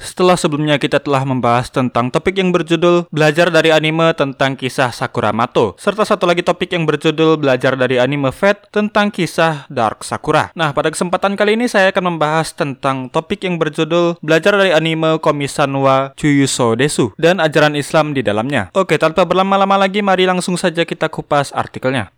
Setelah sebelumnya kita telah membahas tentang topik yang berjudul Belajar dari anime tentang kisah Sakura Mato, serta satu lagi topik yang berjudul Belajar dari anime Fate tentang kisah Dark Sakura. Nah, pada kesempatan kali ini saya akan membahas tentang topik yang berjudul Belajar dari anime Komisan wa Chuyuso Desu dan ajaran Islam di dalamnya. Oke, tanpa berlama-lama lagi mari langsung saja kita kupas artikelnya.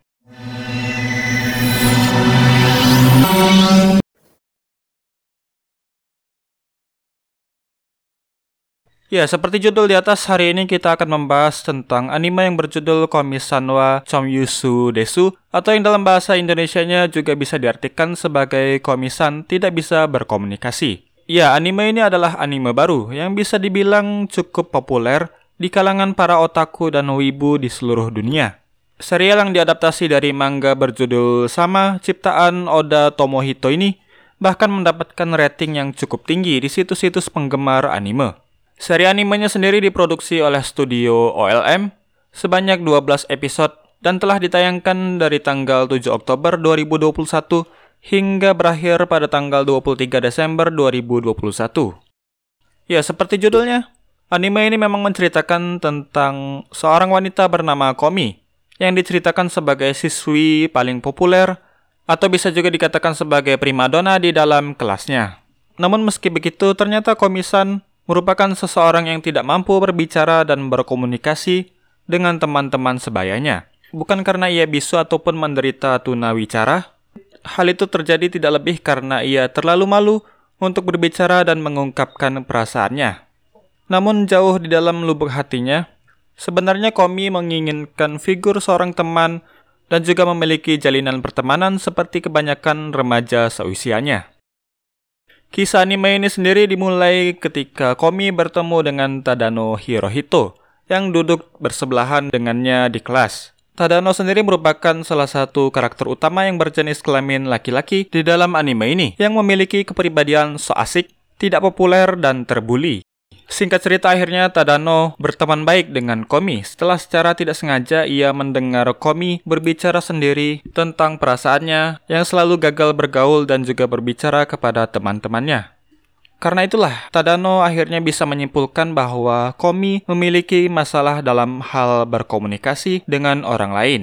Ya, seperti judul di atas, hari ini kita akan membahas tentang anime yang berjudul Komisanwa Chomyusu Desu atau yang dalam bahasa Indonesianya juga bisa diartikan sebagai komisan tidak bisa berkomunikasi. Ya, anime ini adalah anime baru yang bisa dibilang cukup populer di kalangan para otaku dan wibu di seluruh dunia. Serial yang diadaptasi dari manga berjudul sama ciptaan Oda Tomohito ini bahkan mendapatkan rating yang cukup tinggi di situs-situs penggemar anime. Seri animenya sendiri diproduksi oleh studio OLM sebanyak 12 episode dan telah ditayangkan dari tanggal 7 Oktober 2021 hingga berakhir pada tanggal 23 Desember 2021. Ya, seperti judulnya, anime ini memang menceritakan tentang seorang wanita bernama Komi yang diceritakan sebagai siswi paling populer atau bisa juga dikatakan sebagai primadona di dalam kelasnya. Namun meski begitu, ternyata Komisan merupakan seseorang yang tidak mampu berbicara dan berkomunikasi dengan teman-teman sebayanya. Bukan karena ia bisu ataupun menderita tunawicara, hal itu terjadi tidak lebih karena ia terlalu malu untuk berbicara dan mengungkapkan perasaannya. Namun jauh di dalam lubuk hatinya, sebenarnya Komi menginginkan figur seorang teman dan juga memiliki jalinan pertemanan seperti kebanyakan remaja seusianya. Kisah anime ini sendiri dimulai ketika Komi bertemu dengan Tadano Hirohito yang duduk bersebelahan dengannya di kelas. Tadano sendiri merupakan salah satu karakter utama yang berjenis kelamin laki-laki di dalam anime ini yang memiliki kepribadian so asik, tidak populer, dan terbuli. Singkat cerita akhirnya Tadano berteman baik dengan Komi setelah secara tidak sengaja ia mendengar Komi berbicara sendiri tentang perasaannya yang selalu gagal bergaul dan juga berbicara kepada teman-temannya. Karena itulah, Tadano akhirnya bisa menyimpulkan bahwa Komi memiliki masalah dalam hal berkomunikasi dengan orang lain.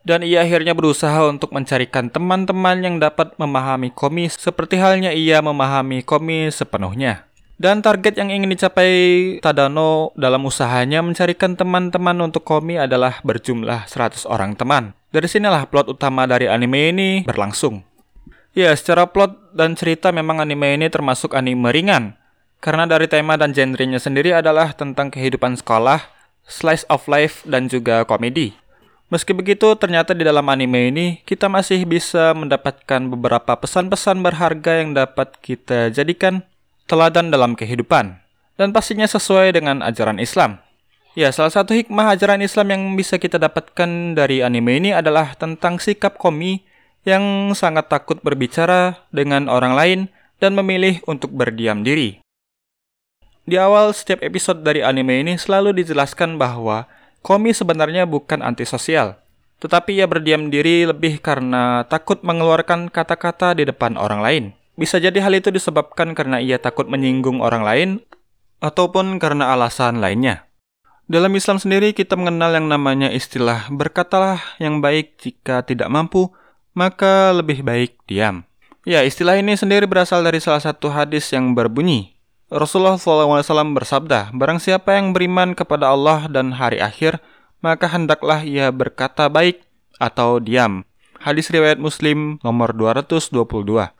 Dan ia akhirnya berusaha untuk mencarikan teman-teman yang dapat memahami Komi seperti halnya ia memahami Komi sepenuhnya. Dan target yang ingin dicapai Tadano dalam usahanya mencarikan teman-teman untuk Komi adalah berjumlah 100 orang teman. Dari sinilah plot utama dari anime ini berlangsung. Ya, secara plot dan cerita memang anime ini termasuk anime ringan. Karena dari tema dan genrenya sendiri adalah tentang kehidupan sekolah, slice of life, dan juga komedi. Meski begitu, ternyata di dalam anime ini kita masih bisa mendapatkan beberapa pesan-pesan berharga yang dapat kita jadikan teladan dalam kehidupan, dan pastinya sesuai dengan ajaran Islam. Ya, salah satu hikmah ajaran Islam yang bisa kita dapatkan dari anime ini adalah tentang sikap Komi yang sangat takut berbicara dengan orang lain dan memilih untuk berdiam diri. Di awal setiap episode dari anime ini selalu dijelaskan bahwa Komi sebenarnya bukan antisosial, tetapi ia berdiam diri lebih karena takut mengeluarkan kata-kata di depan orang lain. Bisa jadi hal itu disebabkan karena ia takut menyinggung orang lain ataupun karena alasan lainnya. Dalam Islam sendiri kita mengenal yang namanya istilah berkatalah yang baik jika tidak mampu, maka lebih baik diam. Ya, istilah ini sendiri berasal dari salah satu hadis yang berbunyi, Rasulullah SAW bersabda, Barang siapa yang beriman kepada Allah dan hari akhir, maka hendaklah ia berkata baik atau diam. Hadis riwayat Muslim nomor 222.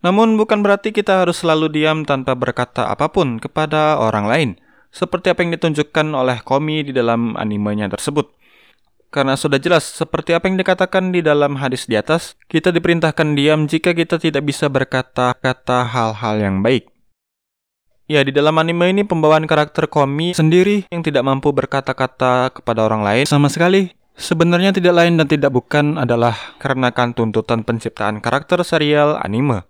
Namun bukan berarti kita harus selalu diam tanpa berkata apa pun kepada orang lain, seperti apa yang ditunjukkan oleh Komi di dalam animenya tersebut. Karena sudah jelas, seperti apa yang dikatakan di dalam hadis di atas, kita diperintahkan diam jika kita tidak bisa berkata-kata hal-hal yang baik. Ya, di dalam anime ini pembawaan karakter Komi sendiri yang tidak mampu berkata-kata kepada orang lain sama sekali sebenarnya tidak lain dan tidak bukan adalah karena kan tuntutan penciptaan karakter serial anime.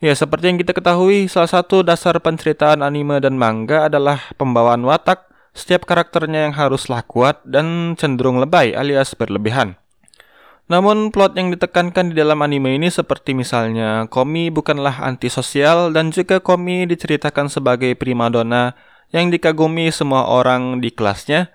Ya, seperti yang kita ketahui, salah satu dasar penceritaan anime dan manga adalah pembawaan watak setiap karakternya yang haruslah kuat dan cenderung lebay alias berlebihan. Namun plot yang ditekankan di dalam anime ini seperti misalnya Komi bukanlah antisosial dan juga Komi diceritakan sebagai primadona yang dikagumi semua orang di kelasnya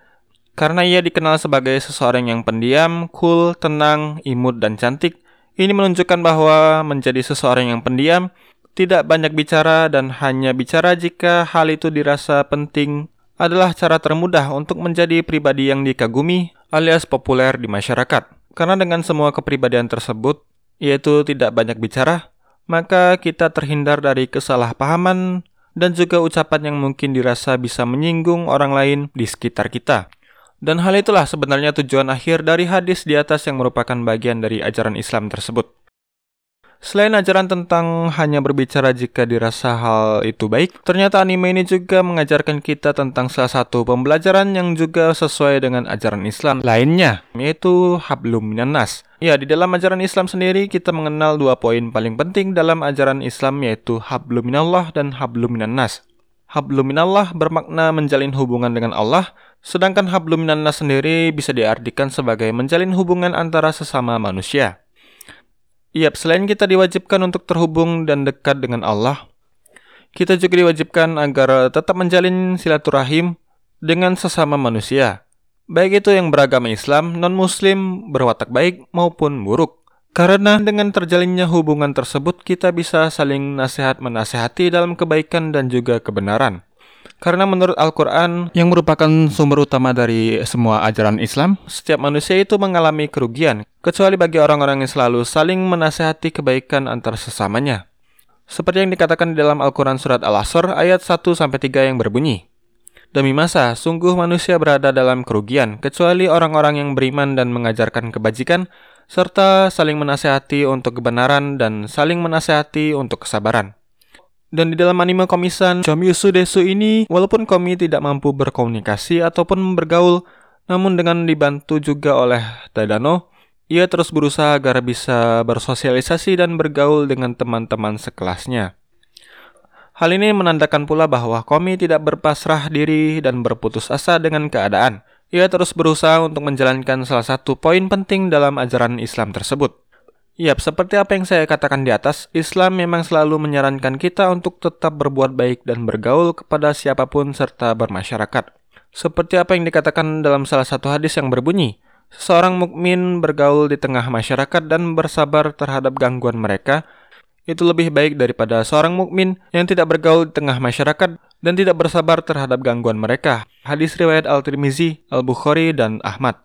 karena ia dikenal sebagai seseorang yang pendiam, cool, tenang, imut, dan cantik. Ini menunjukkan bahwa menjadi seseorang yang pendiam tidak banyak bicara dan hanya bicara jika hal itu dirasa penting adalah cara termudah untuk menjadi pribadi yang dikagumi alias populer di masyarakat. Karena dengan semua kepribadian tersebut, yaitu tidak banyak bicara, maka kita terhindar dari kesalahpahaman dan juga ucapan yang mungkin dirasa bisa menyinggung orang lain di sekitar kita. Dan hal itulah sebenarnya tujuan akhir dari hadis di atas yang merupakan bagian dari ajaran Islam tersebut. Selain ajaran tentang hanya berbicara jika dirasa hal itu baik, ternyata anime ini juga mengajarkan kita tentang salah satu pembelajaran yang juga sesuai dengan ajaran Islam lainnya, yaitu hablum minan Ya, di dalam ajaran Islam sendiri kita mengenal dua poin paling penting dalam ajaran Islam yaitu hablum minallah dan hablum minan nas. Hablum minallah bermakna menjalin hubungan dengan Allah, sedangkan hablum minan nas sendiri bisa diartikan sebagai menjalin hubungan antara sesama manusia. Yap, selain kita diwajibkan untuk terhubung dan dekat dengan Allah, kita juga diwajibkan agar tetap menjalin silaturahim dengan sesama manusia, baik itu yang beragama Islam, non-Muslim, berwatak baik maupun buruk. Karena dengan terjalinnya hubungan tersebut, kita bisa saling nasihat menasehati dalam kebaikan dan juga kebenaran. Karena menurut Al-Quran, yang merupakan sumber utama dari semua ajaran Islam, setiap manusia itu mengalami kerugian, kecuali bagi orang-orang yang selalu saling menasehati kebaikan antar sesamanya. Seperti yang dikatakan di dalam Al-Quran Surat Al-Asr ayat 1-3 yang berbunyi, Demi masa, sungguh manusia berada dalam kerugian, kecuali orang-orang yang beriman dan mengajarkan kebajikan, serta saling menasehati untuk kebenaran dan saling menasehati untuk kesabaran. Dan di dalam anime komisan, Chomyusu Desu ini, walaupun Komi tidak mampu berkomunikasi ataupun bergaul, namun dengan dibantu juga oleh Tadano, ia terus berusaha agar bisa bersosialisasi dan bergaul dengan teman-teman sekelasnya. Hal ini menandakan pula bahwa Komi tidak berpasrah diri dan berputus asa dengan keadaan. Ia terus berusaha untuk menjalankan salah satu poin penting dalam ajaran Islam tersebut, Yap, seperti apa yang saya katakan di atas, Islam memang selalu menyarankan kita untuk tetap berbuat baik dan bergaul kepada siapa pun serta bermasyarakat. Seperti apa yang dikatakan dalam salah satu hadis yang berbunyi, seorang mukmin bergaul di tengah masyarakat dan bersabar terhadap gangguan mereka itu lebih baik daripada seorang mukmin yang tidak bergaul di tengah masyarakat dan tidak bersabar terhadap gangguan mereka. Hadis riwayat Al-Tirmizi, Al-Bukhari, dan Ahmad.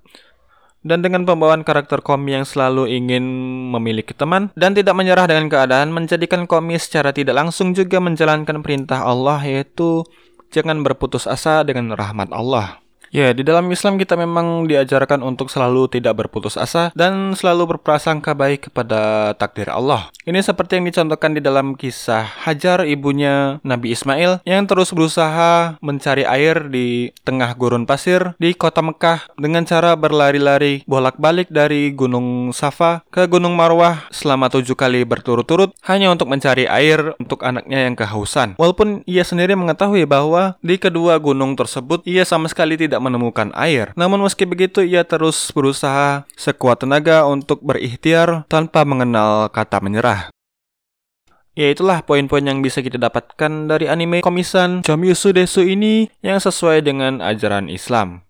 Dan dengan pembawaan karakter Komi yang selalu ingin memiliki teman dan tidak menyerah dengan keadaan menjadikan Komi secara tidak langsung juga menjalankan perintah Allah yaitu jangan berputus asa dengan rahmat Allah. Ya, di dalam Islam kita memang diajarkan untuk selalu tidak berputus asa dan selalu berprasangka baik kepada takdir Allah. Ini seperti yang dicontohkan di dalam kisah Hajar ibunya Nabi Ismail yang terus berusaha mencari air di tengah gurun pasir di kota Mekah dengan cara berlari-lari bolak-balik dari Gunung Safa ke Gunung Marwah selama tujuh kali berturut-turut hanya untuk mencari air untuk anaknya yang kehausan. Walaupun ia sendiri mengetahui bahwa di kedua gunung tersebut ia sama sekali tidak tidak menemukan air. Namun meski begitu ia terus berusaha sekuat tenaga untuk berikhtiar tanpa mengenal kata menyerah. Ya itulah poin-poin yang bisa kita dapatkan dari anime komisan Chomyusu Desu ini yang sesuai dengan ajaran Islam.